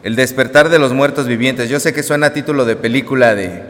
El despertar de los muertos vivientes. Yo sé que suena a título de película de,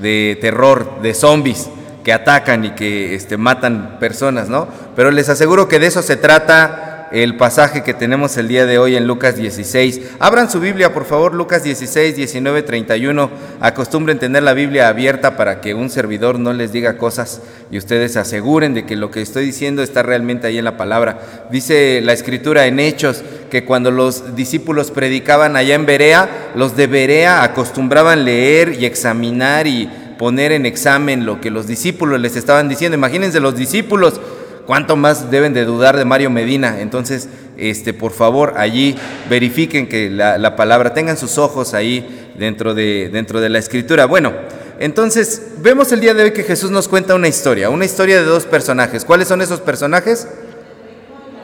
de terror, de zombies que atacan y que este, matan personas, ¿no? Pero les aseguro que de eso se trata el pasaje que tenemos el día de hoy en Lucas 16. Abran su Biblia, por favor, Lucas 16, 19, 31. Acostumbren tener la Biblia abierta para que un servidor no les diga cosas y ustedes se aseguren de que lo que estoy diciendo está realmente ahí en la palabra. Dice la escritura en Hechos que cuando los discípulos predicaban allá en Berea, los de Berea acostumbraban leer y examinar y poner en examen lo que los discípulos les estaban diciendo. Imagínense los discípulos, cuánto más deben de dudar de Mario Medina. Entonces, este, por favor, allí verifiquen que la, la palabra, tengan sus ojos ahí dentro de, dentro de la escritura. Bueno, entonces vemos el día de hoy que Jesús nos cuenta una historia, una historia de dos personajes. ¿Cuáles son esos personajes?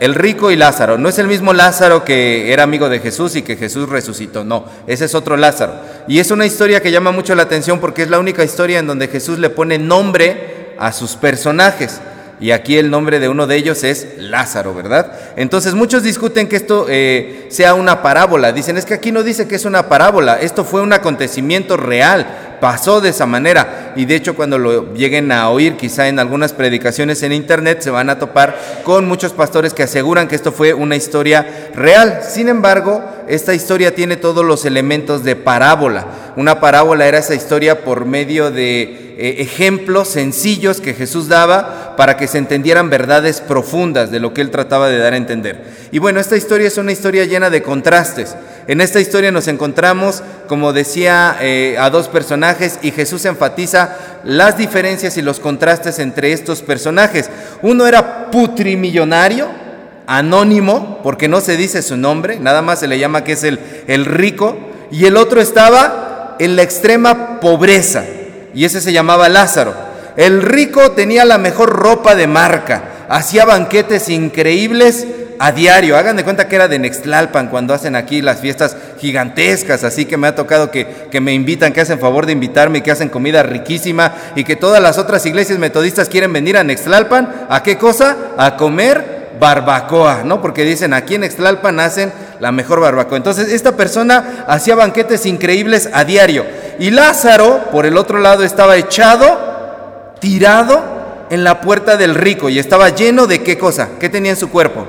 El rico y Lázaro. No es el mismo Lázaro que era amigo de Jesús y que Jesús resucitó. No, ese es otro Lázaro. Y es una historia que llama mucho la atención porque es la única historia en donde Jesús le pone nombre a sus personajes. Y aquí el nombre de uno de ellos es Lázaro, ¿verdad? Entonces muchos discuten que esto eh, sea una parábola. Dicen, es que aquí no dice que es una parábola. Esto fue un acontecimiento real pasó de esa manera. Y de hecho cuando lo lleguen a oír quizá en algunas predicaciones en internet se van a topar con muchos pastores que aseguran que esto fue una historia real. Sin embargo, esta historia tiene todos los elementos de parábola. Una parábola era esa historia por medio de eh, ejemplos sencillos que Jesús daba para que se entendieran verdades profundas de lo que él trataba de dar a entender. Y bueno, esta historia es una historia llena de contrastes. En esta historia nos encontramos, como decía, eh, a dos personajes y Jesús enfatiza las diferencias y los contrastes entre estos personajes. Uno era putrimillonario, anónimo, porque no se dice su nombre, nada más se le llama que es el, el rico, y el otro estaba en la extrema pobreza, y ese se llamaba Lázaro. El rico tenía la mejor ropa de marca, hacía banquetes increíbles, a diario. Hagan de cuenta que era de Nextlalpan cuando hacen aquí las fiestas gigantescas, así que me ha tocado que, que, me invitan, que hacen favor de invitarme, que hacen comida riquísima y que todas las otras iglesias metodistas quieren venir a Nextlalpan. ¿A qué cosa? A comer barbacoa, ¿no? Porque dicen aquí en Nextlalpan hacen la mejor barbacoa. Entonces esta persona hacía banquetes increíbles a diario. Y Lázaro, por el otro lado, estaba echado, tirado en la puerta del rico y estaba lleno de qué cosa, qué tenía en su cuerpo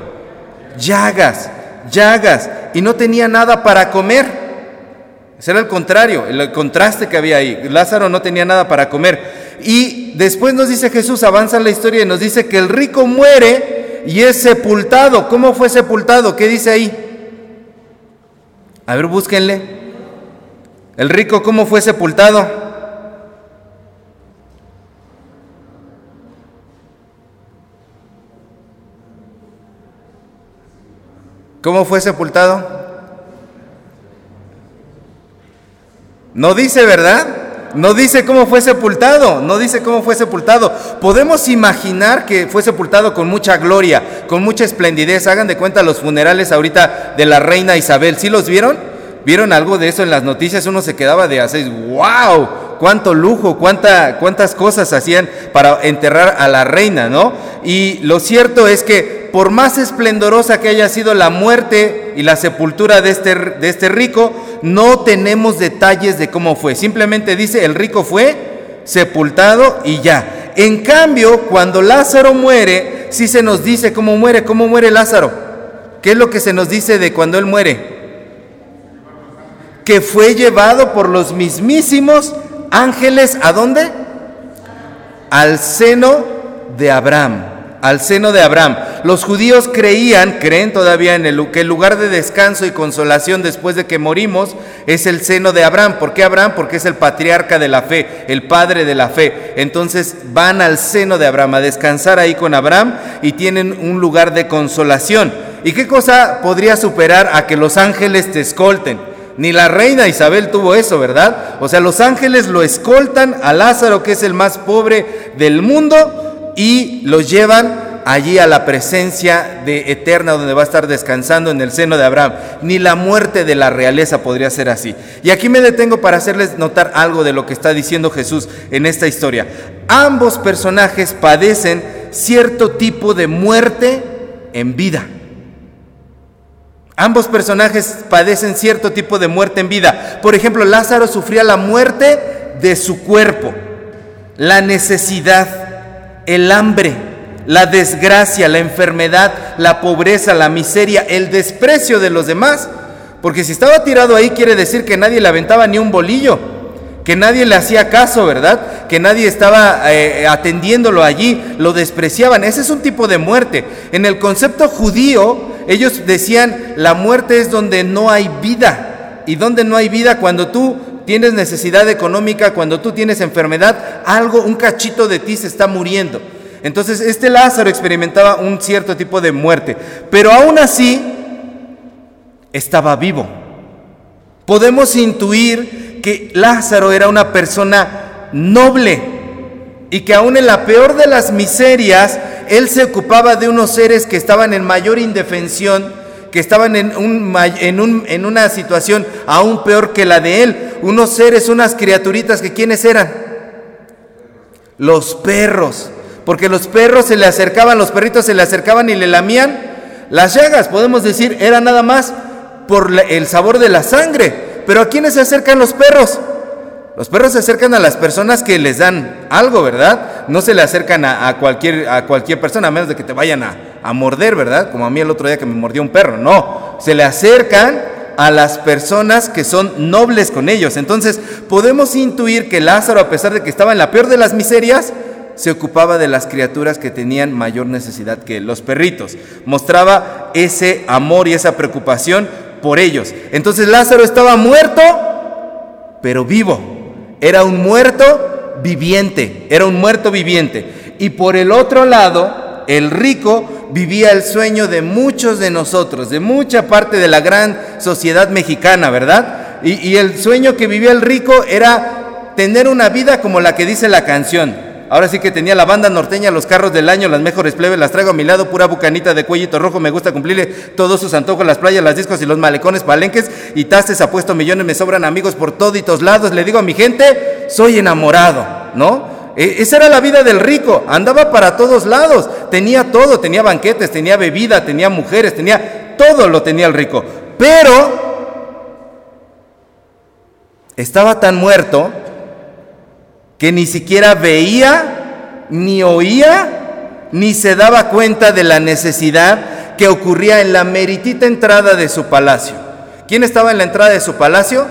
llagas, llagas, y no tenía nada para comer. Ese era el contrario, el contraste que había ahí. Lázaro no tenía nada para comer. Y después nos dice Jesús, avanza la historia y nos dice que el rico muere y es sepultado. ¿Cómo fue sepultado? ¿Qué dice ahí? A ver, búsquenle. El rico, ¿cómo fue sepultado? ¿Cómo fue sepultado? No dice, ¿verdad? No dice cómo fue sepultado, no dice cómo fue sepultado. Podemos imaginar que fue sepultado con mucha gloria, con mucha esplendidez. Hagan de cuenta los funerales ahorita de la reina Isabel. ¿Sí los vieron? ¿Vieron algo de eso en las noticias? Uno se quedaba de hacer, wow, cuánto lujo, cuánta, cuántas cosas hacían para enterrar a la reina, ¿no? Y lo cierto es que por más esplendorosa que haya sido la muerte y la sepultura de este, de este rico, no tenemos detalles de cómo fue. Simplemente dice, el rico fue sepultado y ya. En cambio, cuando Lázaro muere, sí se nos dice cómo muere, cómo muere Lázaro. ¿Qué es lo que se nos dice de cuando él muere? Que fue llevado por los mismísimos ángeles, ¿a dónde? Al seno de Abraham al seno de Abraham. Los judíos creían, creen todavía en el, que el lugar de descanso y consolación después de que morimos es el seno de Abraham. ¿Por qué Abraham? Porque es el patriarca de la fe, el padre de la fe. Entonces van al seno de Abraham a descansar ahí con Abraham y tienen un lugar de consolación. ¿Y qué cosa podría superar a que los ángeles te escolten? Ni la reina Isabel tuvo eso, ¿verdad? O sea, los ángeles lo escoltan a Lázaro, que es el más pobre del mundo, y los llevan allí a la presencia de eterna donde va a estar descansando en el seno de Abraham. Ni la muerte de la realeza podría ser así. Y aquí me detengo para hacerles notar algo de lo que está diciendo Jesús en esta historia. Ambos personajes padecen cierto tipo de muerte en vida. Ambos personajes padecen cierto tipo de muerte en vida. Por ejemplo, Lázaro sufría la muerte de su cuerpo, la necesidad, el hambre, la desgracia, la enfermedad, la pobreza, la miseria, el desprecio de los demás. Porque si estaba tirado ahí quiere decir que nadie le aventaba ni un bolillo, que nadie le hacía caso, ¿verdad? Que nadie estaba eh, atendiéndolo allí, lo despreciaban. Ese es un tipo de muerte. En el concepto judío, ellos decían, la muerte es donde no hay vida. Y donde no hay vida, cuando tú tienes necesidad económica, cuando tú tienes enfermedad, algo, un cachito de ti se está muriendo. Entonces, este Lázaro experimentaba un cierto tipo de muerte, pero aún así estaba vivo. Podemos intuir que Lázaro era una persona noble y que aún en la peor de las miserias, él se ocupaba de unos seres que estaban en mayor indefensión, que estaban en, en, una situación aún peor que la de él. Unos seres, unas criaturitas que quiénes eran? Los perros. Porque los perros se le acercaban, los perritos se le acercaban y le lamían las llagas. Podemos decir, era nada más por el sabor de la sangre. Pero ¿a quiénes se acercan los perros? Los perros se acercan a las personas que les dan algo, ¿verdad? No se le acercan a, cualquier, a cualquier persona, a menos de que te vayan a, a, morder, ¿verdad? Como a mí el otro día que me mordió un perro. No, se le acercan a las personas que son nobles con ellos. Entonces, podemos intuir que Lázaro, a pesar de que estaba en la peor de las miserias, se ocupaba de las criaturas que tenían mayor necesidad que los perritos. Mostraba ese amor y esa preocupación por ellos. Entonces Lázaro estaba muerto, pero vivo. Era un muerto viviente, era un muerto viviente. Y por el otro lado, el rico vivía el sueño de muchos de nosotros, de mucha parte de la gran sociedad mexicana, ¿verdad? Y, y el sueño que vivía el rico era tener una vida como la que dice la canción Ahora sí que tenía la banda norteña, los carros del año, las mejores plebes, las traigo a mi lado, pura bucanita de cuellito rojo, me gusta cumplirle todos sus antojos, las playas, las discos y los malecones, palenques y tastes, apuesto millones, me sobran amigos por todos lados, le digo a mi gente, soy enamorado, ¿no? E, esa era la vida del rico, andaba para todos lados, tenía todo, tenía banquetes, tenía bebida, tenía mujeres, tenía todo lo tenía el rico, pero estaba tan muerto que ni siquiera veía, ni oía, ni se daba cuenta de la necesidad que ocurría en la meritita entrada de su palacio. ¿Quién estaba en la entrada de su palacio?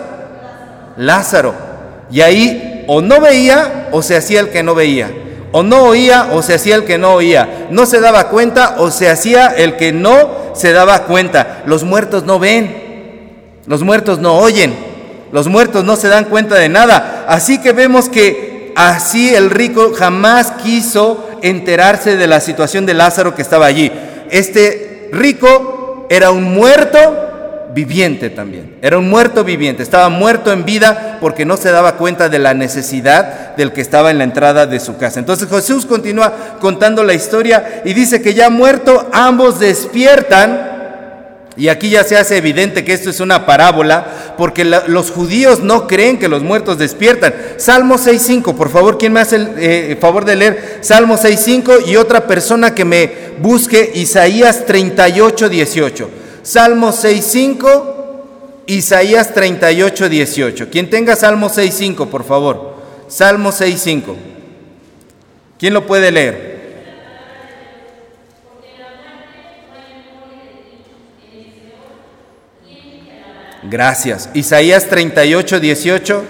Lázaro. Y ahí o no veía o se hacía el que no veía. O no oía o se hacía el que no oía. No se daba cuenta o se hacía el que no se daba cuenta. Los muertos no ven. Los muertos no oyen. Los muertos no se dan cuenta de nada. Así que vemos que así el rico jamás quiso enterarse de la situación de Lázaro que estaba allí. Este rico era un muerto viviente también. Era un muerto viviente, estaba muerto en vida porque no se daba cuenta de la necesidad del que estaba en la entrada de su casa. Entonces Jesús continúa contando la historia y dice que ya muerto ambos despiertan y aquí ya se hace evidente que esto es una parábola, porque los judíos no creen que los muertos despiertan. Salmo 6.5, por favor, ¿quién me hace el eh, favor de leer Salmo 6.5 y otra persona que me busque Isaías 38.18? Salmo 6.5, Isaías 38.18. Quien tenga Salmo 6.5, por favor. Salmo 6.5. ¿Quién lo puede leer? Gracias. Isaías 38, 18.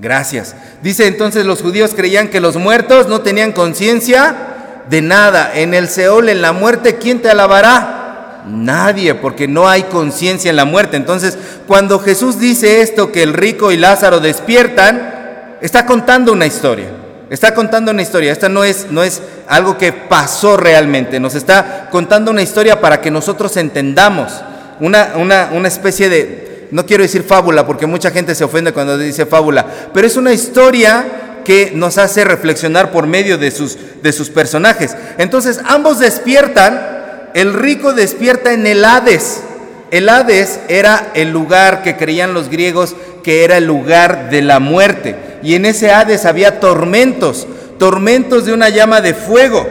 Gracias. Dice entonces los judíos creían que los muertos no tenían conciencia de nada. En el Seol, en la muerte, ¿quién te alabará? Nadie, porque no hay conciencia en la muerte. Entonces, cuando Jesús dice esto, que el rico y Lázaro despiertan, está contando una historia. Está contando una historia. Esta no es, no es algo que pasó realmente. Nos está contando una historia para que nosotros entendamos. Una, una, una especie de, no quiero decir fábula porque mucha gente se ofende cuando dice fábula, pero es una historia que nos hace reflexionar por medio de sus, de sus personajes. Entonces ambos despiertan, el rico despierta en el Hades El Hades era el lugar que creían los griegos que era el lugar de la muerte. Y en ese Hades había tormentos, tormentos de una llama de fuego.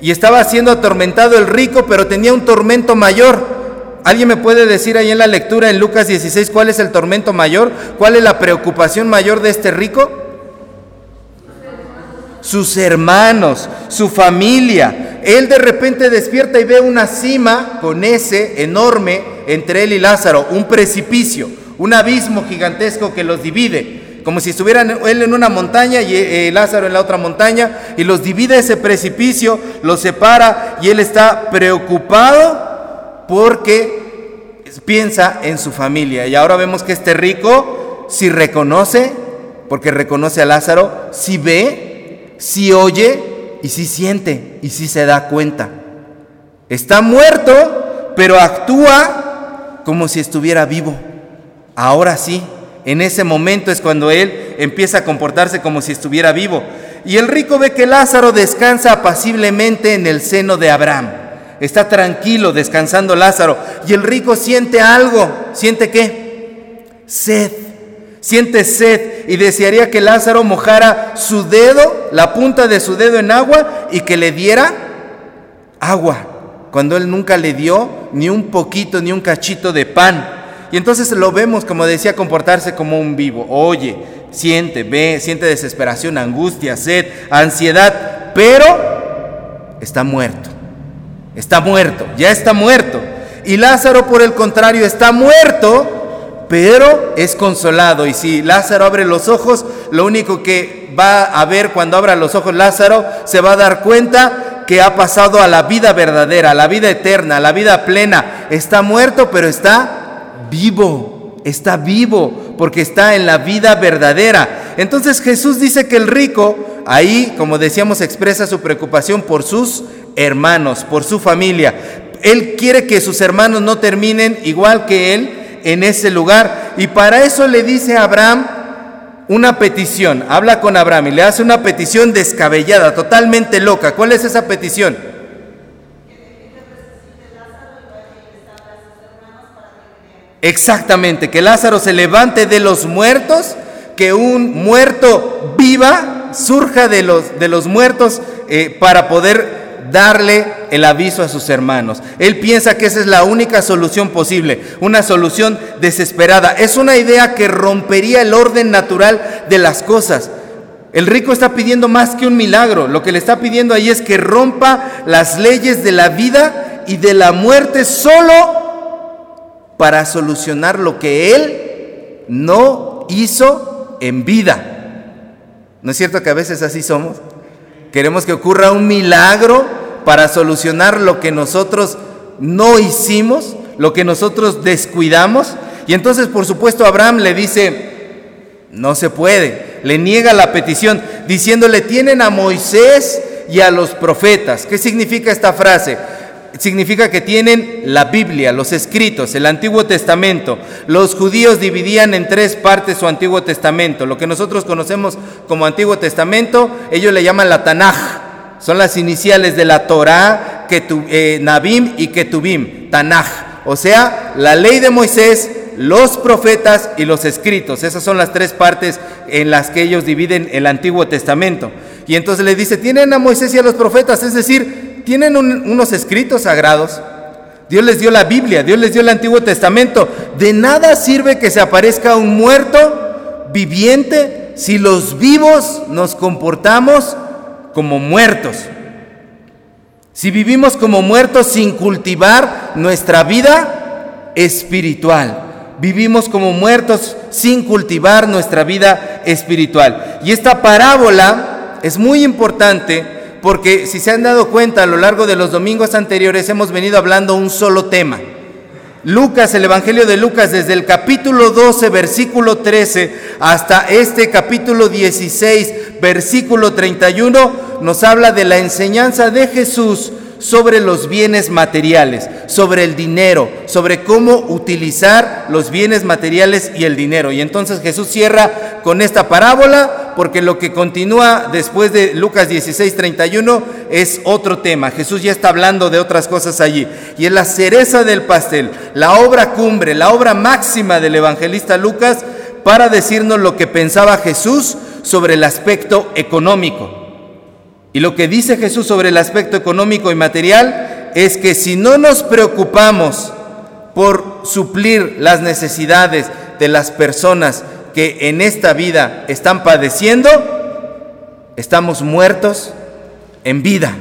Y estaba siendo atormentado el rico, pero tenía un tormento mayor. ¿Alguien me puede decir ahí en la lectura en Lucas 16 cuál es el tormento mayor? ¿Cuál es la preocupación mayor de este rico? Sus hermanos, su familia. Él de repente despierta y ve una cima con ese enorme entre él y Lázaro, un precipicio, un abismo gigantesco que los divide, como si estuvieran él en una montaña y eh, Lázaro en la otra montaña, y los divide ese precipicio, los separa y él está preocupado porque piensa en su familia. Y ahora vemos que este rico, si reconoce, porque reconoce a Lázaro, si ve, si oye y si siente y si se da cuenta. Está muerto, pero actúa como si estuviera vivo. Ahora sí, en ese momento es cuando él empieza a comportarse como si estuviera vivo. Y el rico ve que Lázaro descansa apaciblemente en el seno de Abraham. Está tranquilo descansando Lázaro. Y el rico siente algo. ¿Siente qué? Sed. Siente sed y desearía que Lázaro mojara su dedo, la punta de su dedo en agua y que le diera agua cuando Él nunca le dio ni un poquito, ni un cachito de pan. Y entonces lo vemos, como decía, comportarse como un vivo. Oye, siente, ve, siente desesperación, angustia, sed, ansiedad, pero está muerto. Está muerto, ya está muerto. Y Lázaro, por el contrario, está muerto, pero es consolado. Y si Lázaro abre los ojos, lo único que va a ver cuando abra los ojos Lázaro, se va a dar cuenta que ha pasado a la vida verdadera, a la vida eterna, a la vida plena. Está muerto, pero está vivo. Está vivo porque está en la vida verdadera. Entonces Jesús dice que el rico, ahí, como decíamos, expresa su preocupación por sus hermanos, por su familia. Él quiere que sus hermanos no terminen igual que él en ese lugar. Y para eso le dice a Abraham, una petición, habla con Abraham y le hace una petición descabellada, totalmente loca. ¿Cuál es esa petición? Exactamente, que Lázaro se levante de los muertos, que un muerto viva, surja de los, de los muertos eh, para poder darle el aviso a sus hermanos. Él piensa que esa es la única solución posible, una solución desesperada. Es una idea que rompería el orden natural de las cosas. El rico está pidiendo más que un milagro. Lo que le está pidiendo ahí es que rompa las leyes de la vida y de la muerte solo para solucionar lo que él no hizo en vida. ¿No es cierto que a veces así somos? Queremos que ocurra un milagro para solucionar lo que nosotros no hicimos, lo que nosotros descuidamos. Y entonces, por supuesto, Abraham le dice, no se puede, le niega la petición, diciéndole, tienen a Moisés y a los profetas. ¿Qué significa esta frase? Significa que tienen la Biblia, los escritos, el Antiguo Testamento. Los judíos dividían en tres partes su Antiguo Testamento. Lo que nosotros conocemos como Antiguo Testamento, ellos le llaman la Tanaj. Son las iniciales de la Torah, eh, Nabim y Ketubim, Tanaj. O sea, la ley de Moisés, los profetas y los escritos. Esas son las tres partes en las que ellos dividen el Antiguo Testamento. Y entonces le dice, tienen a Moisés y a los profetas, es decir, tienen unos escritos sagrados. Dios les dio la Biblia, Dios les dio el Antiguo Testamento. De nada sirve que se aparezca un muerto viviente si los vivos nos comportamos como muertos. Si vivimos como muertos sin cultivar nuestra vida espiritual. Vivimos como muertos sin cultivar nuestra vida espiritual. Y esta parábola es muy importante porque si se han dado cuenta a lo largo de los domingos anteriores hemos venido hablando un solo tema. Lucas, el Evangelio de Lucas, desde el capítulo 12, versículo 13, hasta este capítulo 16, versículo 31, nos habla de la enseñanza de Jesús sobre los bienes materiales, sobre el dinero, sobre cómo utilizar los bienes materiales y el dinero. Y entonces Jesús cierra con esta parábola porque lo que continúa después de Lucas 16, 31 es otro tema. Jesús ya está hablando de otras cosas allí. Y es la cereza del pastel, la obra cumbre, la obra máxima del evangelista Lucas para decirnos lo que pensaba Jesús sobre el aspecto económico. Y lo que dice Jesús sobre el aspecto económico y material es que si no nos preocupamos por suplir las necesidades de las personas que en esta vida están padeciendo, estamos muertos en vida.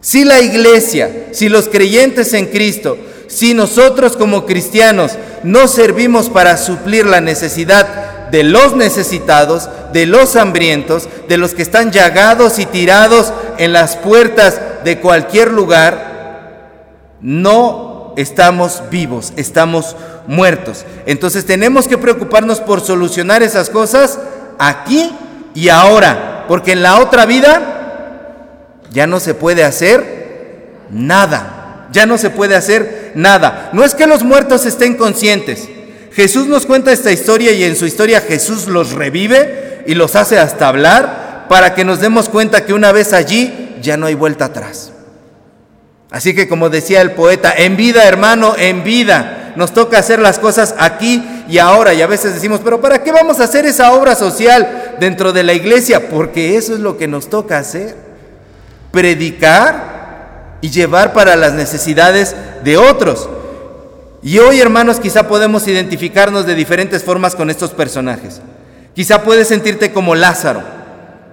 Si la iglesia, si los creyentes en Cristo, si nosotros como cristianos no servimos para suplir la necesidad de los necesitados, de los hambrientos, de los que están llagados y tirados en las puertas de cualquier lugar, no estamos vivos, estamos muertos. Entonces tenemos que preocuparnos por solucionar esas cosas aquí y ahora, porque en la otra vida ya no se puede hacer nada, ya no se puede hacer nada. No es que los muertos estén conscientes. Jesús nos cuenta esta historia y en su historia Jesús los revive y los hace hasta hablar para que nos demos cuenta que una vez allí ya no hay vuelta atrás. Así que como decía el poeta, en vida hermano, en vida nos toca hacer las cosas aquí y ahora. Y a veces decimos, pero ¿para qué vamos a hacer esa obra social dentro de la iglesia? Porque eso es lo que nos toca hacer. Predicar y llevar para las necesidades de otros. Y hoy, hermanos, quizá podemos identificarnos de diferentes formas con estos personajes. Quizá puedes sentirte como Lázaro,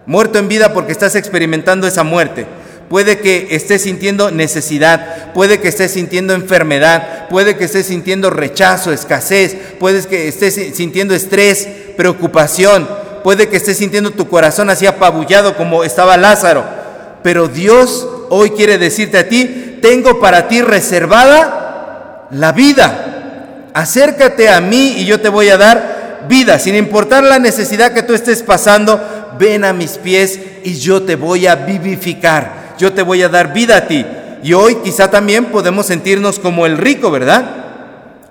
muerto en vida porque estás experimentando esa muerte puede que estés sintiendo necesidad, puede que estés sintiendo enfermedad, puede que estés sintiendo rechazo, escasez, puede que estés sintiendo estrés, preocupación, puede que estés sintiendo tu corazón así apabullado como estaba Lázaro. Pero Dios hoy quiere decirte a ti, tengo para ti reservada la vida. Acércate a mí y yo te voy a dar vida, sin importar la necesidad que tú estés pasando, ven a mis pies y yo te voy a vivificar yo te voy a dar vida a ti. Y hoy quizá también podemos sentirnos como el rico, ¿verdad?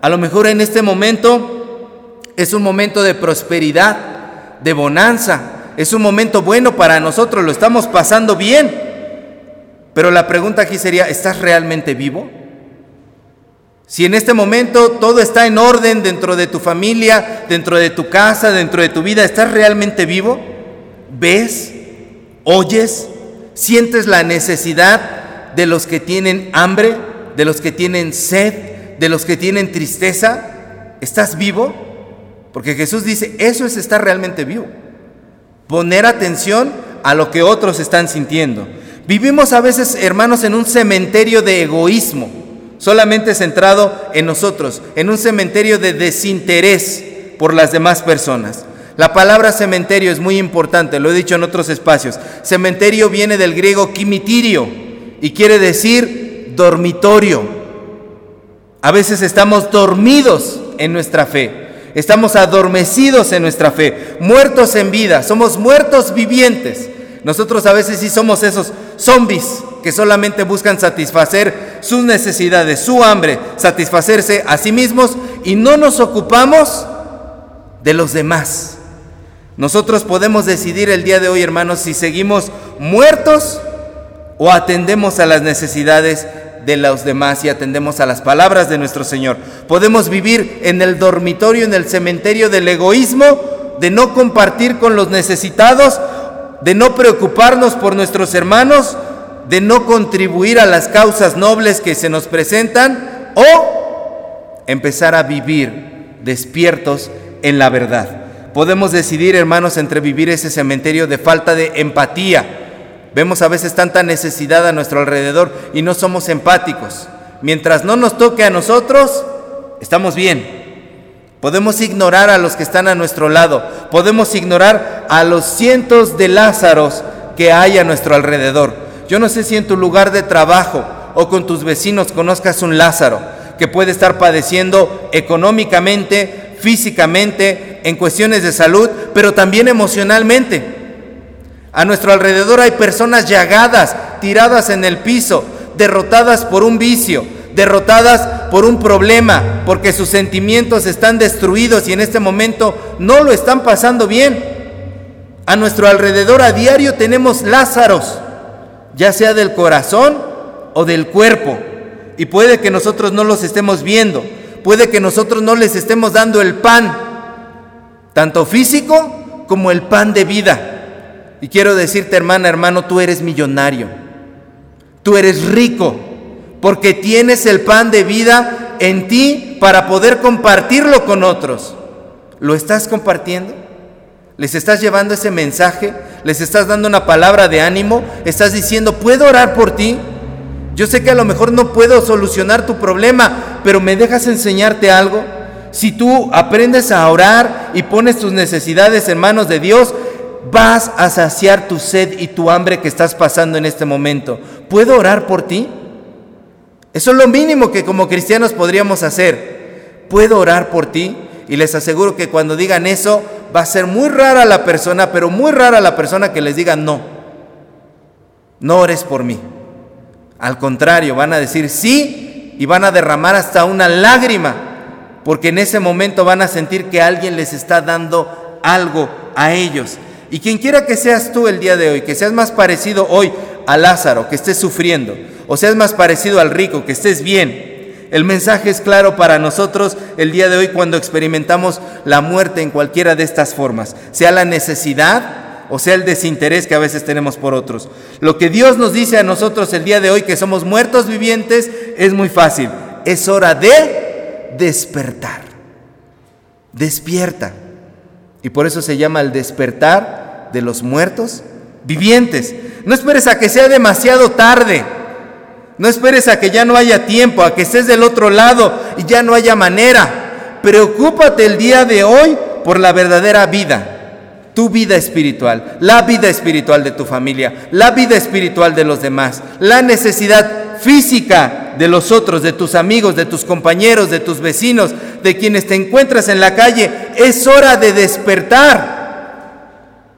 A lo mejor en este momento es un momento de prosperidad, de bonanza, es un momento bueno para nosotros, lo estamos pasando bien. Pero la pregunta aquí sería, ¿estás realmente vivo? Si en este momento todo está en orden dentro de tu familia, dentro de tu casa, dentro de tu vida, ¿estás realmente vivo? ¿Ves? ¿Oyes? ¿Sientes la necesidad de los que tienen hambre, de los que tienen sed, de los que tienen tristeza? ¿Estás vivo? Porque Jesús dice, eso es estar realmente vivo. Poner atención a lo que otros están sintiendo. Vivimos a veces, hermanos, en un cementerio de egoísmo, solamente centrado en nosotros, en un cementerio de desinterés por las demás personas. La palabra cementerio es muy importante, lo he dicho en otros espacios. Cementerio viene del griego kimitirio y quiere decir dormitorio. A veces estamos dormidos en nuestra fe, estamos adormecidos en nuestra fe, muertos en vida, somos muertos vivientes. Nosotros a veces sí somos esos zombies que solamente buscan satisfacer sus necesidades, su hambre, satisfacerse a sí mismos y no nos ocupamos de los demás. Nosotros podemos decidir el día de hoy, hermanos, si seguimos muertos o atendemos a las necesidades de los demás y atendemos a las palabras de nuestro Señor. Podemos vivir en el dormitorio, en el cementerio del egoísmo, de no compartir con los necesitados, de no preocuparnos por nuestros hermanos, de no contribuir a las causas nobles que se nos presentan o empezar a vivir despiertos en la verdad. Podemos decidir, hermanos, entre vivir ese cementerio de falta de empatía. Vemos a veces tanta necesidad a nuestro alrededor y no somos empáticos. Mientras no nos toque a nosotros, estamos bien. Podemos ignorar a los que están a nuestro lado. Podemos ignorar a los cientos de Lázaros que hay a nuestro alrededor. Yo no sé si en tu lugar de trabajo o con tus vecinos conozcas un Lázaro que puede estar padeciendo económicamente, físicamente, en cuestiones de salud, pero también emocionalmente. A nuestro alrededor hay personas llagadas, tiradas en el piso, derrotadas por un vicio, derrotadas por un problema, porque sus sentimientos están destruidos y en este momento no lo están pasando bien. A nuestro alrededor a diario tenemos Lázaros, ya sea del corazón o del cuerpo. Y puede que nosotros no los estemos viendo, puede que nosotros no les estemos dando el pan, tanto físico como el pan de vida. Y quiero decirte, hermana, hermano, tú eres millonario, tú eres rico, porque tienes el pan de vida en ti para poder compartirlo con otros. ¿Lo estás compartiendo? ¿Les estás llevando ese mensaje? ¿Les estás dando una palabra de ánimo? ¿Estás diciendo, puedo orar por ti? Yo sé que a lo mejor no puedo solucionar tu problema, pero ¿me dejas enseñarte algo? Si tú aprendes a orar y pones tus necesidades en manos de Dios, vas a saciar tu sed y tu hambre que estás pasando en este momento. ¿Puedo orar por ti? Eso es lo mínimo que como cristianos podríamos hacer. ¿Puedo orar por ti? Y les aseguro que cuando digan eso, va a ser muy rara la persona, pero muy rara la persona que les diga no. No ores por mí. Al contrario, van a decir sí y van a derramar hasta una lágrima, porque en ese momento van a sentir que alguien les está dando algo a ellos. Y quien quiera que seas tú el día de hoy, que seas más parecido hoy a Lázaro, que estés sufriendo, o seas más parecido al rico, que estés bien, el mensaje es claro para nosotros el día de hoy cuando experimentamos la muerte en cualquiera de estas formas, sea la necesidad o sea el desinterés que a veces tenemos por otros. Lo que Dios nos dice a nosotros el día de hoy que somos muertos vivientes es muy fácil. Es hora de despertar. Despierta. Y por eso se llama el despertar de los muertos vivientes. No esperes a que sea demasiado tarde. No esperes a que ya no haya tiempo, a que estés del otro lado y ya no haya manera. Preocúpate el día de hoy por la verdadera vida, tu vida espiritual, la vida espiritual de tu familia, la vida espiritual de los demás, la necesidad física de los otros, de tus amigos, de tus compañeros, de tus vecinos, de quienes te encuentras en la calle. Es hora de despertar.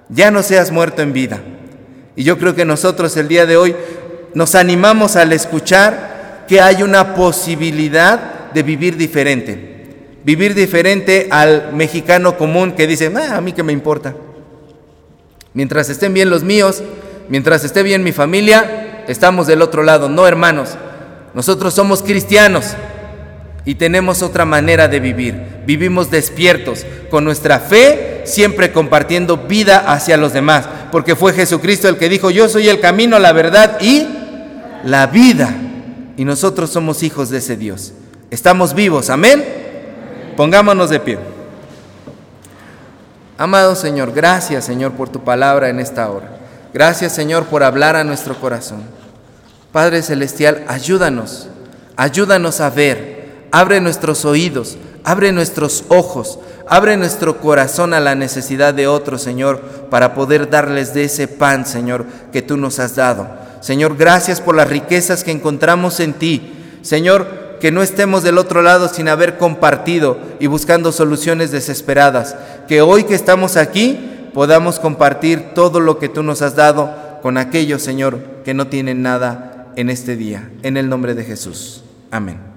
Ya no seas muerto en vida. Y yo creo que nosotros el día de hoy nos animamos al escuchar que hay una posibilidad de vivir diferente. Vivir diferente al mexicano común que dice, ah, a mí que me importa. Mientras estén bien los míos, mientras esté bien mi familia, estamos del otro lado. No, hermanos, nosotros somos cristianos y tenemos otra manera de vivir. Vivimos despiertos, con nuestra fe, siempre compartiendo vida hacia los demás, porque fue Jesucristo el que dijo, yo soy el camino, la verdad y la vida. Y nosotros somos hijos de ese Dios. Estamos vivos, amén. Pongámonos de pie. Amado Señor, gracias Señor por tu palabra en esta hora. Gracias Señor por hablar a nuestro corazón. Padre Celestial, ayúdanos, ayúdanos a ver, abre nuestros oídos, abre nuestros ojos, abre nuestro corazón a la necesidad de otros, Señor, para poder darles de ese pan, Señor, que tú nos has dado. Señor, gracias por las riquezas que encontramos en ti. Señor, que no estemos del otro lado sin haber compartido y buscando soluciones desesperadas. Que hoy que estamos aquí podamos compartir todo lo que tú nos has dado con aquellos, Señor, que no tienen nada en este día. En el nombre de Jesús. Amén.